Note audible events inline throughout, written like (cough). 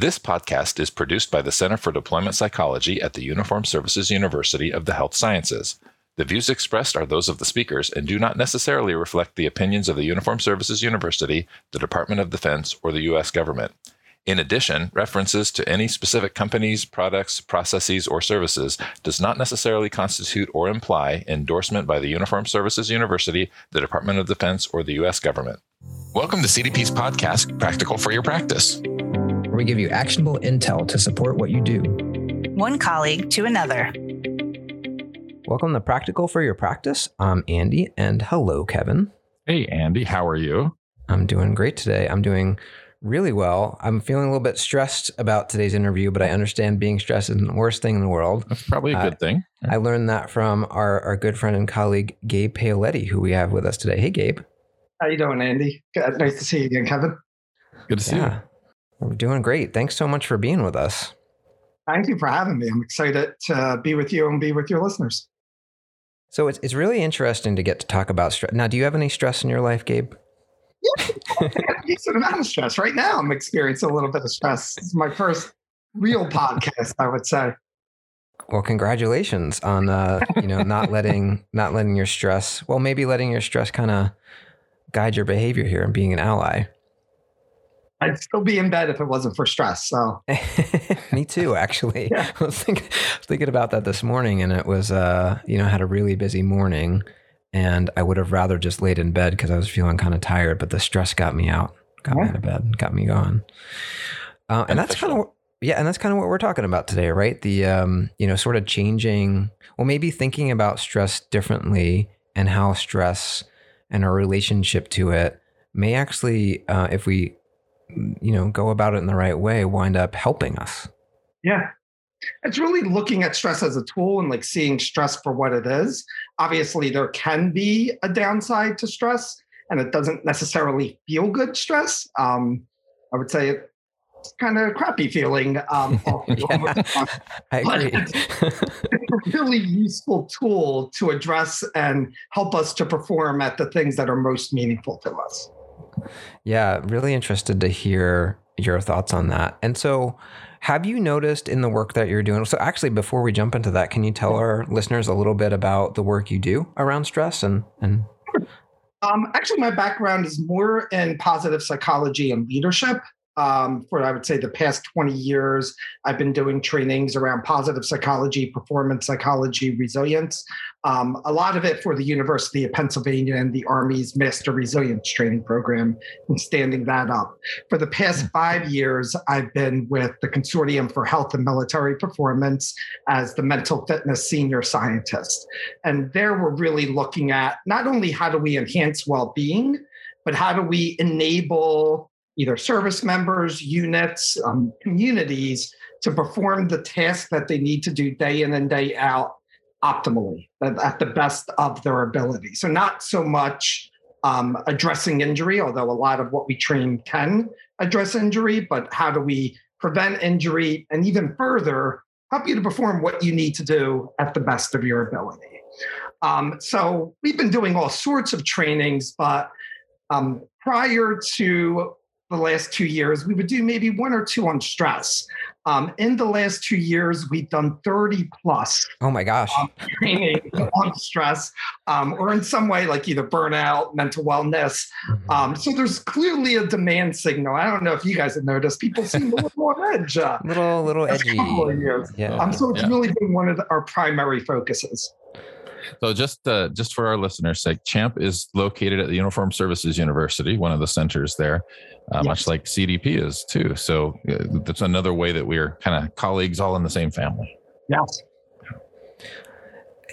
This podcast is produced by the Center for Deployment Psychology at the Uniformed Services University of the Health Sciences. The views expressed are those of the speakers and do not necessarily reflect the opinions of the Uniformed Services University, the Department of Defense, or the U.S. government. In addition, references to any specific companies, products, processes, or services does not necessarily constitute or imply endorsement by the Uniformed Services University, the Department of Defense, or the U.S. government. Welcome to CDP's podcast, Practical for Your Practice, where we give you actionable intel to support what you do. One colleague to another. Welcome to Practical for Your Practice. I'm Andy, and hello, Kevin. Hey, Andy, how are you? I'm doing great today. I'm doing really well. I'm feeling a little bit stressed about today's interview, but I understand being stressed isn't the worst thing in the world. That's probably a good uh, thing. I learned that from our, our good friend and colleague Gabe Paoletti, who we have with us today. Hey, Gabe. How you doing, Andy? Nice to see you again, Kevin. Good to see yeah, you. We're doing great. Thanks so much for being with us. Thank you for having me. I'm excited to be with you and be with your listeners. So it's it's really interesting to get to talk about stress. Now, do you have any stress in your life, Gabe? Yeah, a (laughs) decent amount of stress. Right now, I'm experiencing a little bit of stress. It's my first real podcast, I would say. Well, congratulations on uh, you know not (laughs) letting not letting your stress. Well, maybe letting your stress kind of guide your behavior here and being an ally. I'd still be in bed if it wasn't for stress. So, (laughs) me too. Actually, yeah. (laughs) I, was thinking, I was thinking about that this morning, and it was, uh, you know, I had a really busy morning, and I would have rather just laid in bed because I was feeling kind of tired, but the stress got me out, got yeah. me out of bed, got me going. Uh, and that's kind of yeah, and that's kind of what we're talking about today, right? The um, you know, sort of changing, well, maybe thinking about stress differently and how stress and our relationship to it may actually, uh, if we you know, go about it in the right way, wind up helping us. Yeah. It's really looking at stress as a tool and like seeing stress for what it is. Obviously, there can be a downside to stress, and it doesn't necessarily feel good stress. Um, I would say it's kind of a crappy feeling. Um, (laughs) yeah, I agree. It's, it's a really useful tool to address and help us to perform at the things that are most meaningful to us. Yeah, really interested to hear your thoughts on that. And so, have you noticed in the work that you're doing? So, actually, before we jump into that, can you tell our listeners a little bit about the work you do around stress and and? Um, actually, my background is more in positive psychology and leadership um, for I would say the past 20 years. I've been doing trainings around positive psychology, performance psychology, resilience. Um, a lot of it for the University of Pennsylvania and the Army's Master Resilience Training Program and standing that up. For the past hmm. five years, I've been with the Consortium for Health and Military Performance as the mental fitness senior scientist. And there we're really looking at not only how do we enhance well being, but how do we enable either service members, units, um, communities to perform the task that they need to do day in and day out optimally at the best of their ability. So, not so much um, addressing injury, although a lot of what we train can address injury, but how do we prevent injury and even further help you to perform what you need to do at the best of your ability. Um, so, we've been doing all sorts of trainings, but um, prior to the last two years, we would do maybe one or two on stress. Um, in the last two years, we've done 30 plus. Oh my gosh. Um, training (laughs) on stress um, or in some way, like either burnout, mental wellness. Mm-hmm. Um, so there's clearly a demand signal. I don't know if you guys have noticed, people seem a little more (laughs) edge. Uh, little, little edgy. Yeah. Um, so it's yeah. really been one of the, our primary focuses. So just uh, just for our listeners' sake, CHAMP is located at the Uniform Services University, one of the centers there, uh, yes. much like CDP is too. So uh, that's another way that we're kind of colleagues, all in the same family. Yes.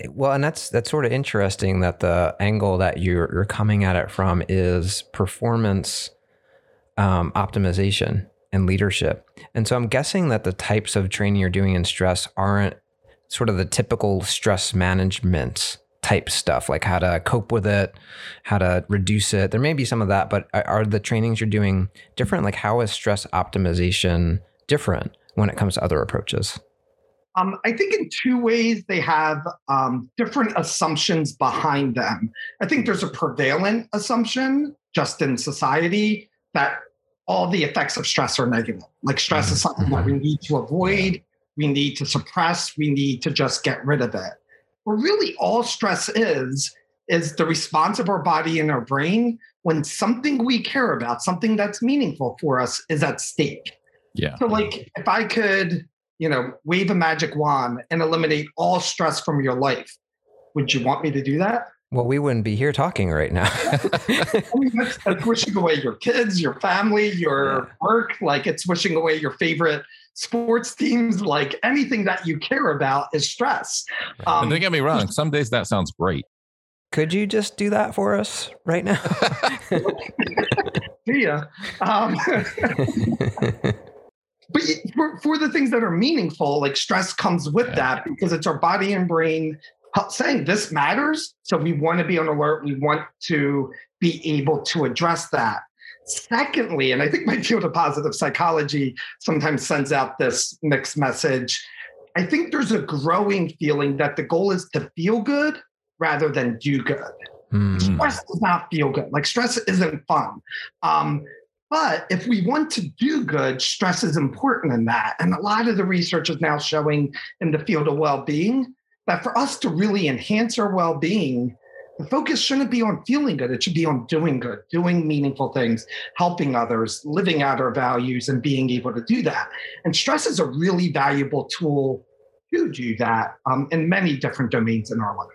Well, and that's that's sort of interesting that the angle that you're you're coming at it from is performance um, optimization and leadership. And so I'm guessing that the types of training you're doing in stress aren't sort of the typical stress management type stuff, like how to cope with it, how to reduce it. There may be some of that, but are the trainings you're doing different? Like, how is stress optimization different when it comes to other approaches? Um, I think in two ways they have um, different assumptions behind them. I think there's a prevalent assumption just in society that all the effects of stress are negative. Like stress is something that we need to avoid, we need to suppress, we need to just get rid of it. But really, all stress is is the response of our body and our brain when something we care about, something that's meaningful for us, is at stake. Yeah. So, like, if I could, you know, wave a magic wand and eliminate all stress from your life, would you want me to do that? Well, we wouldn't be here talking right now. (laughs) I mean, that's, that's wishing away your kids, your family, your work. Like, it's wishing away your favorite sports teams. Like, anything that you care about is stress. and Um, don't get me wrong, some days that sounds great. Could you just do that for us right now? (laughs) see ya. Um, (laughs) but for, for the things that are meaningful, like stress comes with Yeah. that because it's our body and brain saying this matters. So we want to be on alert. We want to be able to address that. Secondly, and I think my field of positive psychology sometimes sends out this mixed message. I think there's a growing feeling that the goal is to feel good rather than do good Hmm. stress does not feel good. Like stress isn't fun. Um, but if we want to do good, stress is important in that. And a lot of the research is now showing in the field of well-being that for us to really enhance our well-being, the focus shouldn't be on feeling good. It should be on doing good, doing meaningful things, helping others, living out our values, and being able to do that. And stress is a really valuable tool to do that um, in many different domains in our life.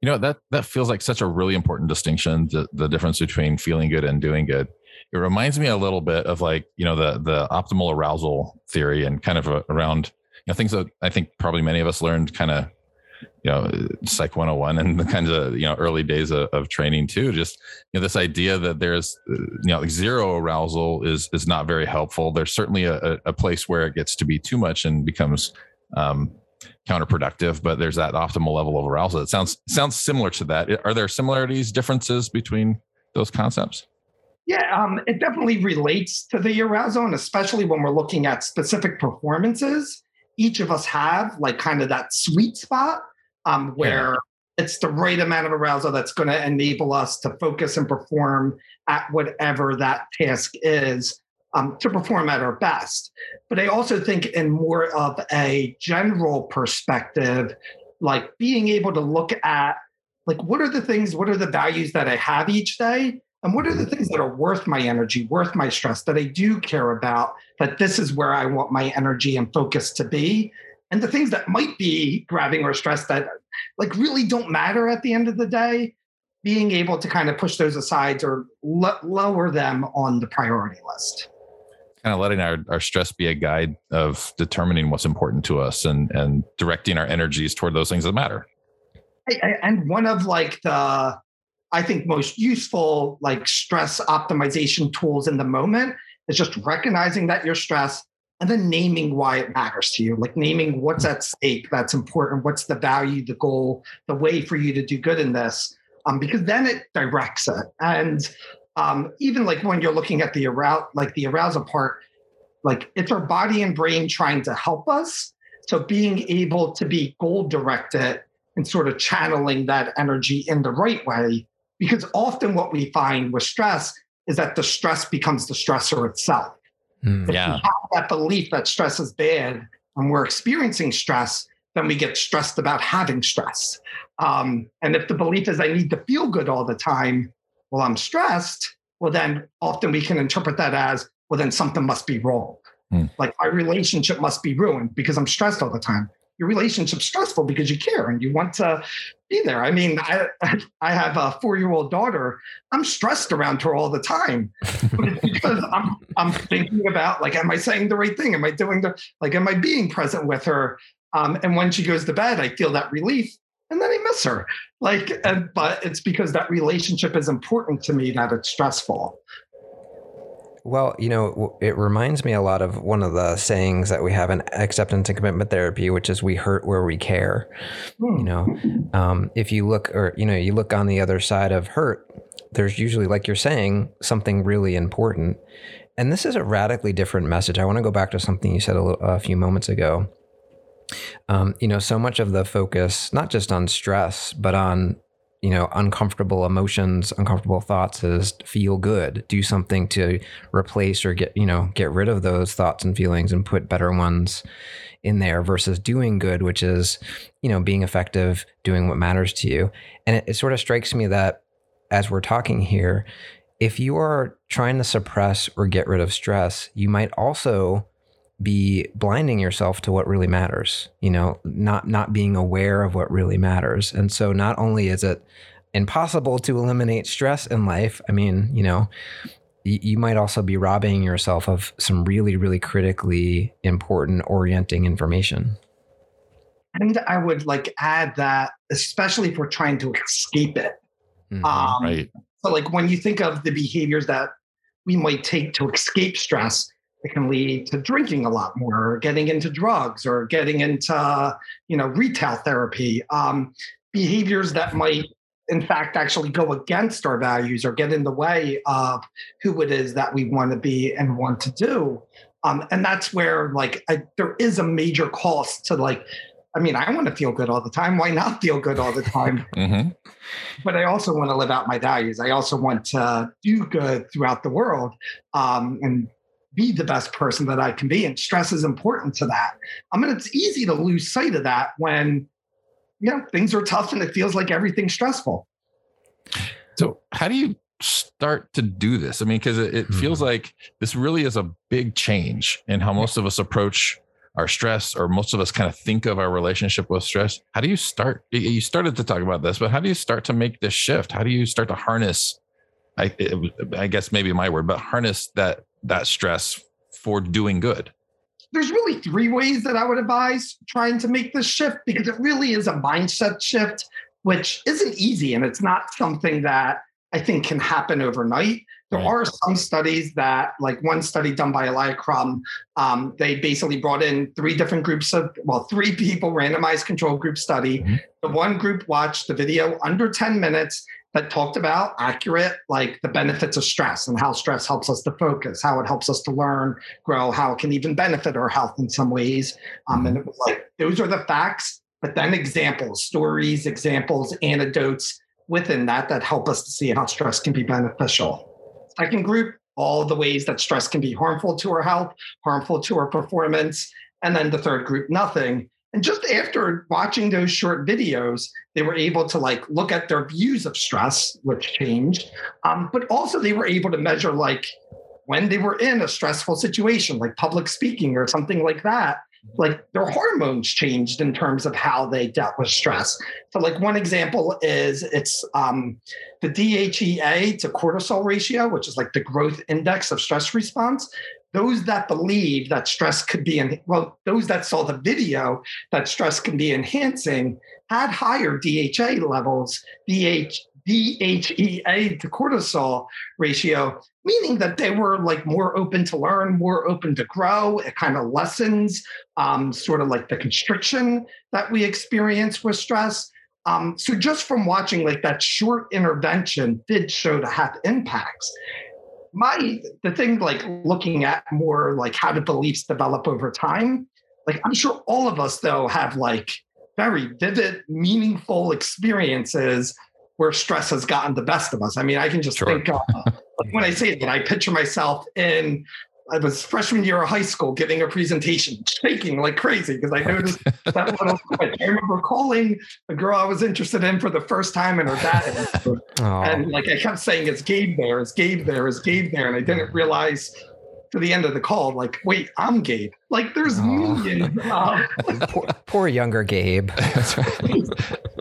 You know, that that feels like such a really important distinction, the, the difference between feeling good and doing good. It reminds me a little bit of like, you know, the the optimal arousal theory and kind of a, around, you know, things that I think probably many of us learned kind of, you know, psych 101 and the kinds of, you know, early days of, of training too. Just, you know, this idea that there's, uh, you know, like zero arousal is is not very helpful. There's certainly a, a- place where it gets to be too much and becomes um, counterproductive but there's that optimal level of arousal it sounds sounds similar to that are there similarities differences between those concepts Yeah, um, it definitely relates to the arousal, and especially when we're looking at specific performances. Each of us have like kind of that sweet spot um, where it's the right amount of arousal that's going to enable us to focus and perform at whatever that task is um, to perform at our best. But I also think, in more of a general perspective, like being able to look at like what are the things, what are the values that I have each day, and what are the things that are worth my energy, worth my stress, that I do care about, that this is where I want my energy and focus to be. And the things that might be grabbing or stress that like really don't matter at the end of the day, being able to kind of push those aside or lo- lower them on the priority list. kind of letting our, our stress be a guide of determining what's important to us and and directing our energies toward those things that matter I- I- and one of like the i think most useful like stress optimization tools in the moment is just recognizing that you're stressed and then naming why it matters to you like naming what's at stake that's important what's the value the goal the way for you to do good in this um, because then it directs it and um, even like when you're looking at the arousal like the arousal part like it's our body and brain trying to help us so being able to be goal directed and sort of channeling that energy in the right way. Because often what we find with stress is that the stress becomes the stressor itself. If Yeah. we have that belief that stress is bad and we're experiencing stress, then we get stressed about having stress. Um, and if the belief is I need to feel good all the time, well, I'm stressed, well, then often we can interpret that as, well, then something must be wrong. Hmm. Like my relationship must be ruined because I'm stressed all the time. Your relationship's stressful because you care and you want to be there. I mean, I, (laughs) I have a four year old daughter. I'm stressed around her all the time but it's (laughs) because I'm I'm thinking about like, am I saying the right thing? Am I doing the like, am I being present with her? Um, and when she goes to bed, I feel that relief, and then I miss her. Like, and, but it's because that relationship is important to me that it's stressful. Well, you know, it reminds me a lot of one of the sayings that we have in acceptance and commitment therapy, which is "we hurt where we care." Hmm. You know, um, if you look, or you know, you look on the other side of hurt, there's usually, like you're saying, something really important. And this is a radically different message. I want to go back to something you said a, little, a few moments ago. Um, you know, so much of the focus, not just on stress, but on you know uncomfortable emotions uncomfortable thoughts is feel good. Do something to replace or get you know get rid of those thoughts and feelings and put better ones in there versus doing good which is you know being effective doing what matters to you. And it, it sort of strikes me that as we're talking here if you are trying to suppress or get rid of stress you might also be blinding yourself to what really matters you know not not being aware of what really matters and so not only is it impossible to eliminate stress in life i mean you know you, you might also be robbing yourself of some really really critically important orienting information and i would like add that especially if we're trying to escape it Mhm. um, right. so like when you think of the behaviors that we might take to escape stress it can lead to drinking a lot more or getting into drugs or getting into you know retail therapy. Um, behaviors that might in fact actually go against our values or get in the way of who it is that we want to be and want to do. Um, and that's where like I, there is a major cost to like i mean i want to feel good all the time. Why not feel good all the time? (laughs) Hmm but I also want to live out my values. I also want to do good throughout the world um, and be the best person that I can be. And stress is important to that. I mean, it's easy to lose sight of that when you know things are tough and it feels like everything's stressful. So, how do you start to do this? I mean, because it, it feels Mhm. like this really is a big change in how most of us approach our stress, or most of us kind of think of our relationship with stress. How do you start? You started to talk about this, but how do you start to make this shift? How do you start to harness? I, I guess maybe my word, but harness that that stress for doing good. There's really three ways that I would advise trying to make this shift because it really is a mindset shift, which isn't easy and it's not something that I think can happen overnight. There Right. are some studies that, like one study done by Alia Crum, um, they basically brought in three different groups of, well, three (laughs) people, randomized control group study. Mhm. The one group watched the video under 10 minutes that talked about accurate, like the benefits of stress and how stress helps us to focus, how it helps us to learn, grow, how it can even benefit our health in some ways. Um, and it was like, those are the facts, but then examples, stories, examples, anecdotes within that that help us to see how stress can be beneficial. Second group, all the ways that stress can be harmful to our health, harmful to our performance. And then the third group, nothing. And just after watching those short videos, they were able to like look at their views of stress, which changed. Um, but also they were able to measure like when they were in a stressful situation, like public speaking or something like that, like their hormones changed in terms of how they dealt with stress. So, like one example is it's um, the DHEA to cortisol ratio, which is like the growth index of stress response. Those that believe that stress could be, in, well, those that saw the video that stress can be enhancing had higher DHA levels, DH, DHEA to cortisol ratio, meaning that they were like more open to learn, more open to grow. It kind of lessens um, sort of like the constriction that we experience with stress. Um, so just from watching like that short intervention did show to have impacts. My the thing like looking at more like how do beliefs develop over time. Like I'm sure all of us though have like very vivid, meaningful experiences where stress has gotten the best of us. I mean, I can just Sure. think uh, when I say that, I picture myself in I was freshman year of high school giving a presentation, shaking like crazy because I noticed that little (laughs) twitch. I remember calling a girl I was interested in for the first time and her dad. (laughs) And like I kept saying, it's Gabe there, it's Gabe there, it's Gabe there?" And I didn't realize to the end of the call, like, wait, I'm Gabe. Like, there's Aw. millions. (laughs) Poor, poor younger Gabe. That's right.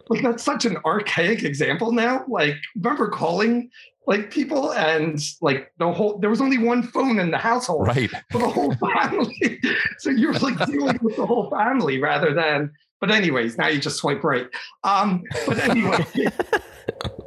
like that's such an archaic example now. Like, remember calling like people and like the whole. There was only one phone in the household Right. (laughs) for the whole family. (laughs) so you're like dealing with the whole family rather than. But anyways, now you just swipe right. Um, but anyway. (laughs)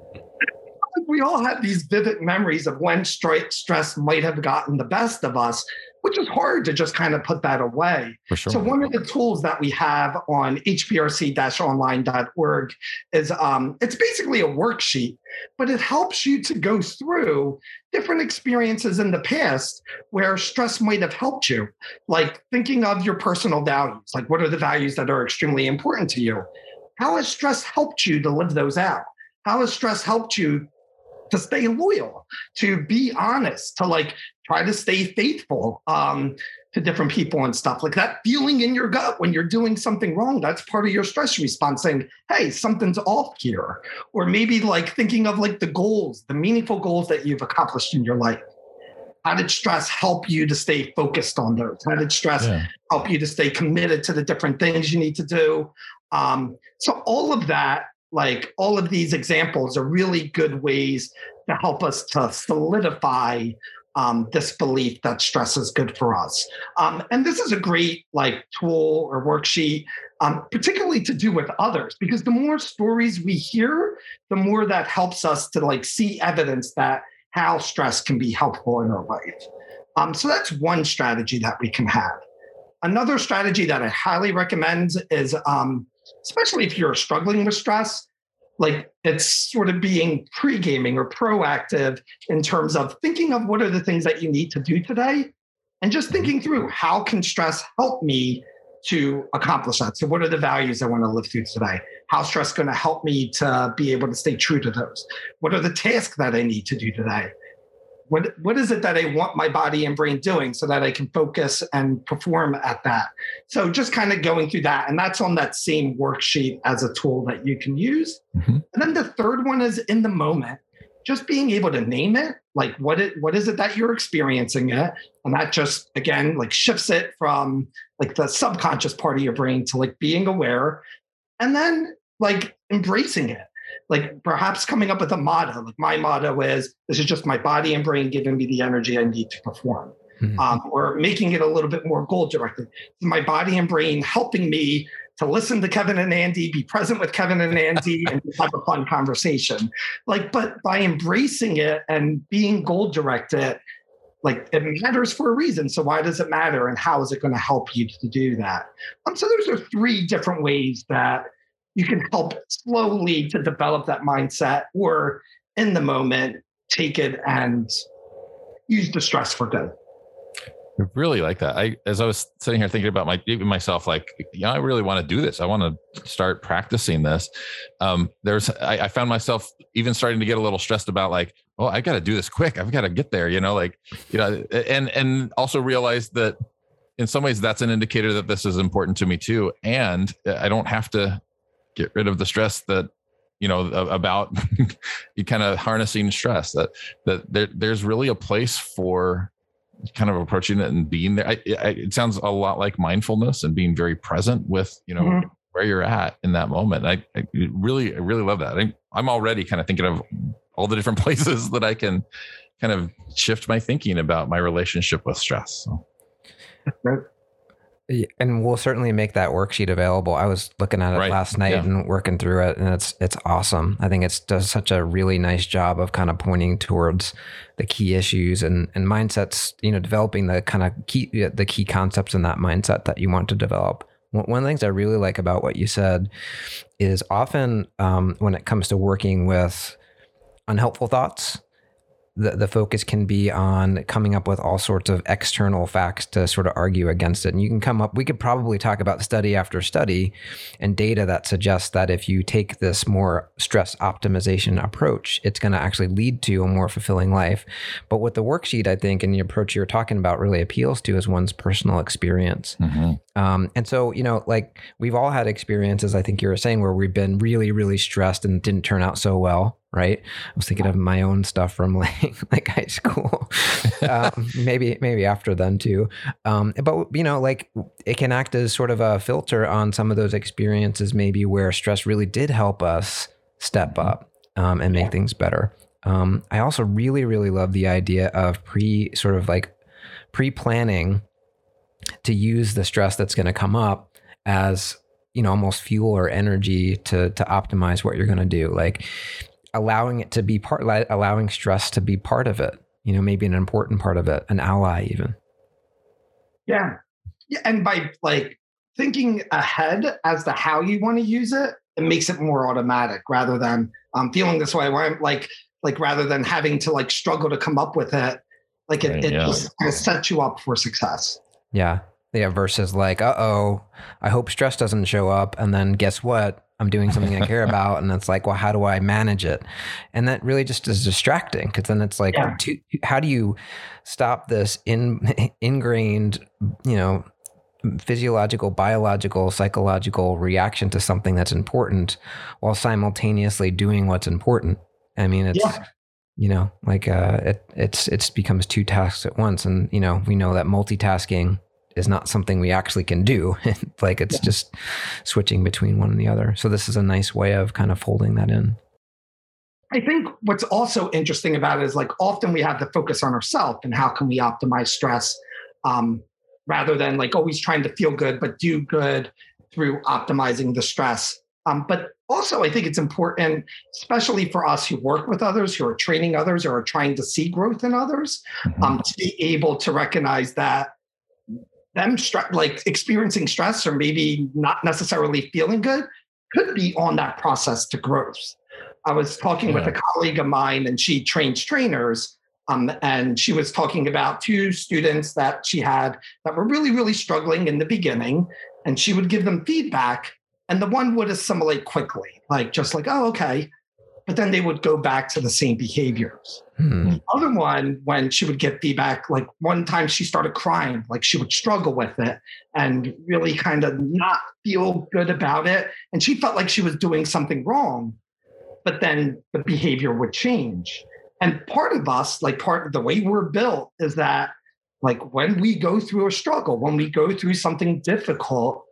we all have these vivid memories of when stress might have gotten the best of us, which is hard to just kind of put that away. Sure. So one of the tools that we have on hprc-online.org is um, it's basically a worksheet, but it helps you to go through different experiences in the past where stress might have helped you, like thinking of your personal values, like what are the values that are extremely important to you? How has stress helped you to live those out? how has stress helped you to stay loyal, to be honest, to like try to stay faithful um, to different people and stuff like that. Feeling in your gut when you're doing something wrong, that's part of your stress response saying, hey, something's off here. Or maybe like thinking of like the goals, the meaningful goals that you've accomplished in your life. How did stress help you to stay focused on those? How did stress yeah. help you to stay committed to the different things you need to do? Um, so all of that like all of these examples are really good ways to help us to solidify um, this belief that stress is good for us. Um, and this is a great like tool or worksheet, um, particularly to do with others, because the more stories we hear, the more that helps us to like see evidence that how stress can be helpful in our life. Um, so that's one strategy that we can have. Another strategy that I highly recommend is um, especially if you're struggling with stress, like it's sort of being pre-gaming or proactive in terms of thinking of what are the things that you need to do today and just thinking through how can stress help me to accomplish that. So what are the values i want to live through today? How stress going to help me to be able to stay true to those? What are the tasks that i need to do today what what is it that I want my body and brain doing so that I can focus and perform at that. So just kind of going through that, and that's on that same worksheet as a tool that you can use. Mm-hmm. And then the third one is in the moment, just being able to name it, like what it what is it that you're experiencing it, and that just again like shifts it from like the subconscious part of your brain to like being aware, and then like embracing it like perhaps coming up with a motto. Like my motto is, "This is just my body and brain giving me the energy I need to perform," mm-hmm. um, or making it a little bit more goal directed. My body and brain helping me to listen to Kevin and Andy, be present with Kevin and Andy, and have a fun conversation. Like, but by embracing it and being goal directed, like it matters for a reason. So why does it matter, and how is it going to help you to do that? Um, so those are three different ways that you can help slowly to develop that mindset or in the moment take it and use the stress for good I really like that. I, as I was sitting here thinking about my, even myself, like, yeah, I really want to do this. I want to start practicing this. Um, there's, I, I, found myself even starting to get a little stressed about like, oh, I got to do this quick. I've got to get there, you know, like, you know, and, and also realize that in some ways that's an indicator that this is important to me too. And I don't have to get rid of the stress that you know about (laughs) you kind of harnessing stress that that there, there's really a place for kind of approaching it and being there. I, I, it sounds a lot like mindfulness and being very present with you know mm-hmm. where you're at in that moment. I, I, really I really love that. I, i'm already kind of thinking of all the different (laughs) places that i can kind of shift my thinking about my relationship with stress so and we'll certainly make that worksheet available. I was looking at it right. last night yeah. and working through it, and it's it's awesome. I think it does such a really nice job of kind of pointing towards the key issues and and mindsets. You know, developing the kind of key the key concepts in that mindset that you want to develop. One of the things I really like about what you said is often um, when it comes to working with unhelpful thoughts the, the focus can be on coming up with all sorts of external facts to sort of argue against it. And you can come up, we could probably talk about study after study and data that suggests that if you take this more stress optimization approach, it's going to actually lead to a more fulfilling life. But what the worksheet, I think, and the approach you're talking about really appeals to is one's personal experience. Mm-hmm. Um, and so, you know, like we've all had experiences, I think you were saying, where we've been really, really stressed and didn't turn out so well right? I was thinking of my own stuff from (laughs) like like high school, um, (laughs) maybe maybe after then too. Um, but you know, like it can act as sort of a filter on some of those experiences, maybe where stress really did help us step up um, and make things better. Um, I also really really love the idea of pre sort of like pre planning to use the stress that's going to come up as you know almost fuel or energy to to optimize what you're going to do like allowing it to be part, allowing stress to be part of it. You know, maybe an important part of it, an ally even. Yeah, yeah, and by like thinking ahead as to how you want to use it, it makes it more automatic rather than um, feeling this way where I'm like like rather than having to like struggle to come up with it. Like it, right, it yeah. just sets you up for success. Yeah. Yeah. Versus like, uh oh, I hope stress doesn't show up. And then guess what? I'm doing something I care (laughs) about, and it's like, well, how do I manage it? And that really just is distracting because then it's like, Yeah. to, how do you stop this in (laughs) ingrained, you know, physiological, biological, psychological reaction to something that's important while simultaneously doing what's important? I mean, it's Yeah. You know, like uh, it it's it's becomes two tasks at once, and you know, we know that multitasking is not something we actually can do. (laughs) like it's Yeah. just switching between one and the other. So this is a nice way of kind of folding that in. I think what's also interesting about it is like often we have the focus on ourselves and how can we optimize stress um, rather than like always trying to feel good, but do good through optimizing the stress. Um, but also, I think it's important, especially for us who work with others, who are training others, or are trying to see growth in others, Mhm. um, to be able to recognize that them stre- like experiencing stress or maybe not necessarily feeling good could be on that process to growth. I was talking with a colleague of mine, and she trains trainers. Um, and she was talking about two students that she had that were really, really struggling in the beginning. And she would give them feedback, and the one would assimilate quickly, like just like, oh, okay. But then they would go back to the same behaviors. Hmm. The other one, when she would get feedback, like one time she started crying, like she would struggle with it and really kind of not feel good about it. And she felt like she was doing something wrong. But then the behavior would change. And part of us, like part of the way we're built, is that like when we go through a struggle, when we go through something difficult,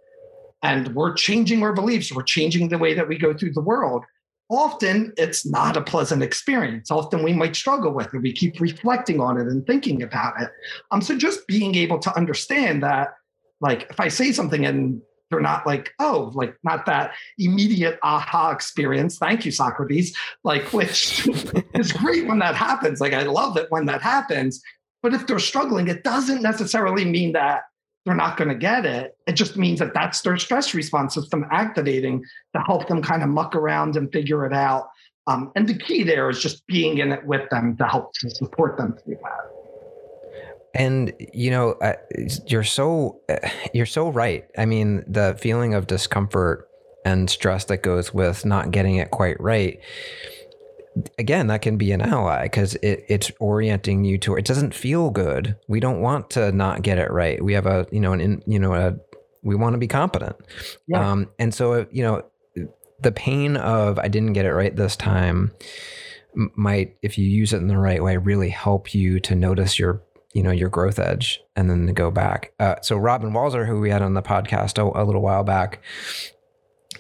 and we're changing our beliefs, we're changing the way that we go through the world, often it's not a pleasant experience. Often we might struggle with it. We keep reflecting on it and thinking about it. Um, so just being able to understand that, like, if I say something and they're not like, oh, like not that immediate aha experience. Thank you, Socrates. Like, (laughs) which is great when that happens. Like, I love it when that happens. But if they're struggling, it doesn't necessarily mean that they're not going to get it. It just means that that's their stress response system activating to help them kind of muck around and figure it out. Um, and the key there is just being in it with them to help to support them through that. And you know, you're so (sighs) you're so right. I mean, the feeling of discomfort and stress that goes with not getting it quite right. Again, that can be an ally because it, it's orienting you to. It doesn't feel good. We don't want to not get it right. We have a you know an in, you know a we want to be competent. Yeah. Um, and so you know the pain of I didn't get it right this time might, if you use it in the right way, really help you to notice your you know your growth edge and then to go back uh, so Robyn Walser who we had on the podcast a, a little while back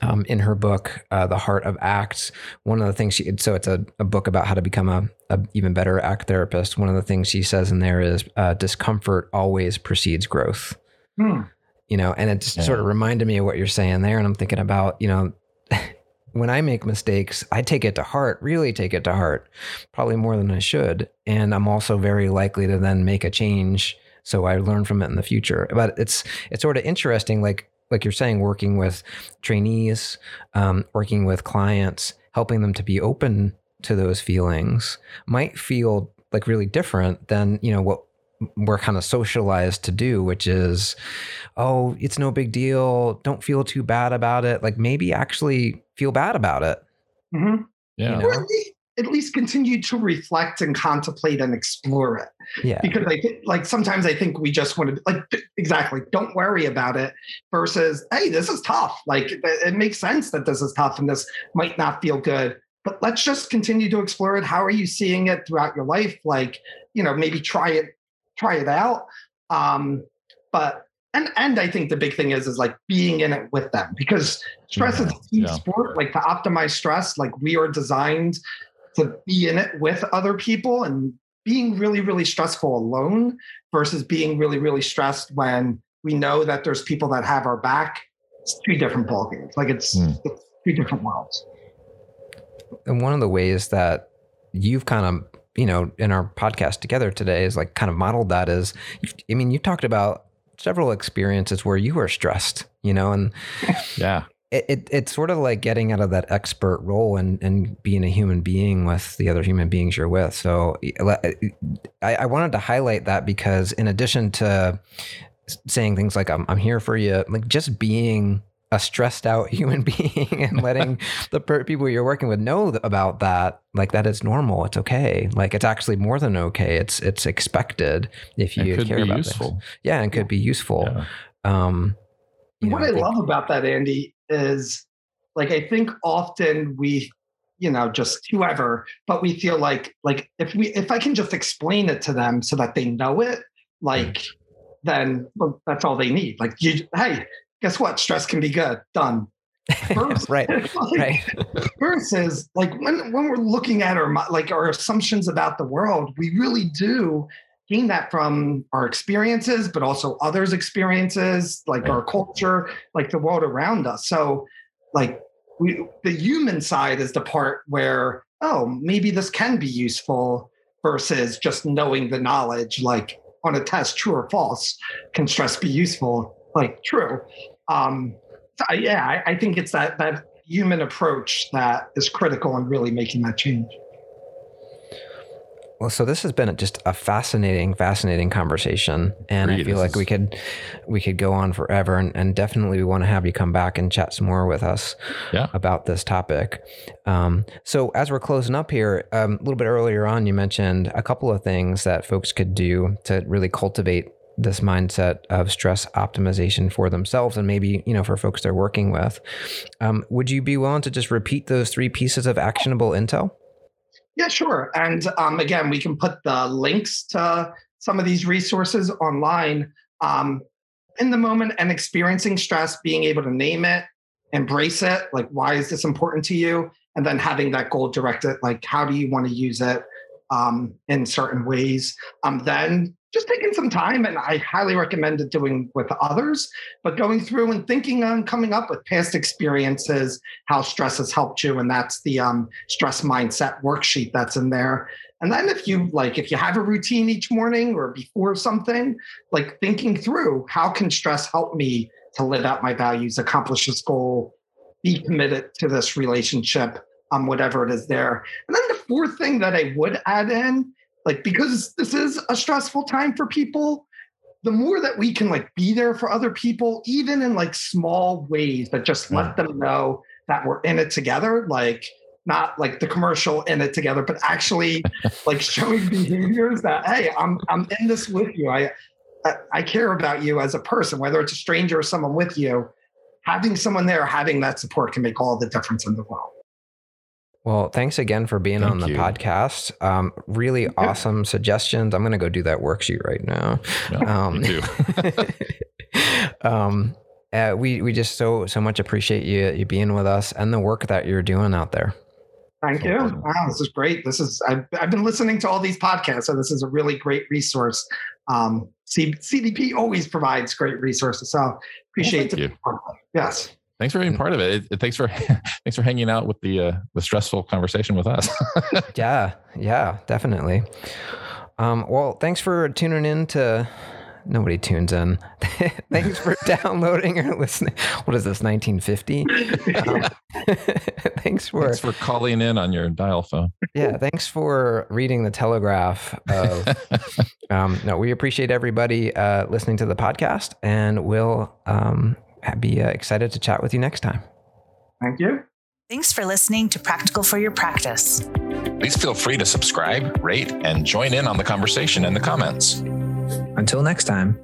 um, in her book uh, the heart of acts. One of the things she so it's a, a book about how to become a, a even better ACT therapist. One of the things she says in there is uh, discomfort always precedes growth. Hmm. you know and it just sort of reminded me of what you're saying there. And i'm thinking about you know (laughs) when i make mistakes i take it to heart really take it to heart probably more than i should. And i'm also very likely to then make a change so i learn from it in the future. But it's it's sort of interesting like like you're saying working with trainees um, working with clients helping them to be open to those feelings might feel like really different than you know what we're kind of socialized to do, which is, oh, it's no big deal. Don't feel too bad about it. Like maybe actually feel bad about it. Mhm. Yeah. You know? Or at least, continue to reflect and contemplate and explore it. Yeah. Because I think, like, sometimes I think we just want to, like, exactly, don't worry about it versus, hey, this is tough. Like, it, makes sense that this is tough and this might not feel good. But let's just continue to explore it. How are you seeing it throughout your life? Like, you know, maybe try it, try it out. Um, but and and I think the big thing is is like being in it with them because stress is a Yeah. sport. Like to optimize stress, like we are designed to be in it with other people and being really really stressful alone versus being really really stressed when we know that there's people that have our back. It's two different ballgames. Like it's, Hmm. it's two different worlds. And one of the ways that you've kind of, you know, in our podcast together today is like kind of modeled that is, I mean, you talked about several experiences where you were stressed, you know, and Yeah. It, it it's sort of like getting out of that expert role and and being a human being with the other human beings you're with. So I, I wanted to highlight that because in addition to saying things like I'm I'm here for you, like just being a stressed out (laughs) human being and letting (laughs) the per- people you're working with know about that like that it's normal it's okay like it's actually more than okay it's it's expected if you it care about useful. this yeah and could be useful Yeah. um you what know, I, think- love about that, Andy, is like I think often we, you know, just whoever, but we feel like like if we if I can just explain it to them so that they know it, hmm. like then well, that's all they need. Like you, hey, guess what? Stress can be good. Done. (laughs) Versus- right (laughs) like, right versus like when when we're looking at our like our assumptions about the world we really do gain that from our experiences but also others experiences like Right. our culture like the world around us. So like we the human side is the part where oh maybe this can be useful versus just knowing the knowledge like on a test true or false can stress be useful like true. Um so, yeah I, I think it's that that human approach that is critical in really making that change Well, so this has been just a fascinating, fascinating conversation, and I feel This like is- we could we could go on forever, and, and definitely we want to have you come back and chat some more with us Yeah. about this topic. Um, so as we're closing up here, um, a little bit earlier on, you mentioned a couple of things that folks could do to really cultivate this mindset of stress optimization for themselves and maybe you know for folks they're working with. Um, would you be willing to just repeat those three pieces of actionable intel Yeah, sure. And um, again, we can put the links to some of these resources online. Um, in the moment and experiencing stress, being able to name it, embrace it, like why is this important to you, and then having that goal directed, like how do you want to use it um, in certain ways. Um, then just taking some time, and I highly recommend it doing with others, but going through and thinking on coming up with past experiences, how stress has helped you, and that's the um, stress mindset worksheet that's in there. And then if you like, if you have a routine each morning or before something, like thinking through how can stress help me to live out my values, accomplish this goal, be committed to this relationship, um, whatever it is there. And then the fourth thing that I would add in, like because this is a stressful time for people, the more that we can like be there for other people, even in like small ways, but just let them know that we're in it together, like not like the commercial in it together, but actually (laughs) like showing behaviors that hey, I'm I'm in this with you. I I, I care about you as a person, whether it's a stranger or someone with you. Having someone there, having that support can make all the difference in the world. Well, thanks again for being Thank on the you. podcast. Um, really awesome suggestions. I'm going to go do that worksheet right now. Yeah, Um, me too. (laughs) (laughs) um, uh, we we just so so much appreciate you you being with us and the work that you're doing out there. Thank you. Wow, this is great. This is I've, I've been listening to all these podcasts, so this is a really great resource. Um, C, CDP always provides great resources, so appreciate thank it. Yes. Thanks for being part of it. It- it- Thanks for (laughs) thanks for hanging out with the uh, the stressful conversation with us. (laughs) Yeah, yeah, definitely. Um, well, thanks for tuning in to. Nobody tunes in. (laughs) thanks for downloading or listening. What is this, 1950? Um, thanks for thanks for calling in on your dial phone. yeah. Thanks for reading the Telegraph. Of um, no, we appreciate everybody uh, listening to the podcast, and we'll um, be uh, excited to chat with you next time. Thank you. Thanks for listening to Practical for Your Practice. Please feel free to subscribe, rate, and join in on the conversation in the comments. Until next time.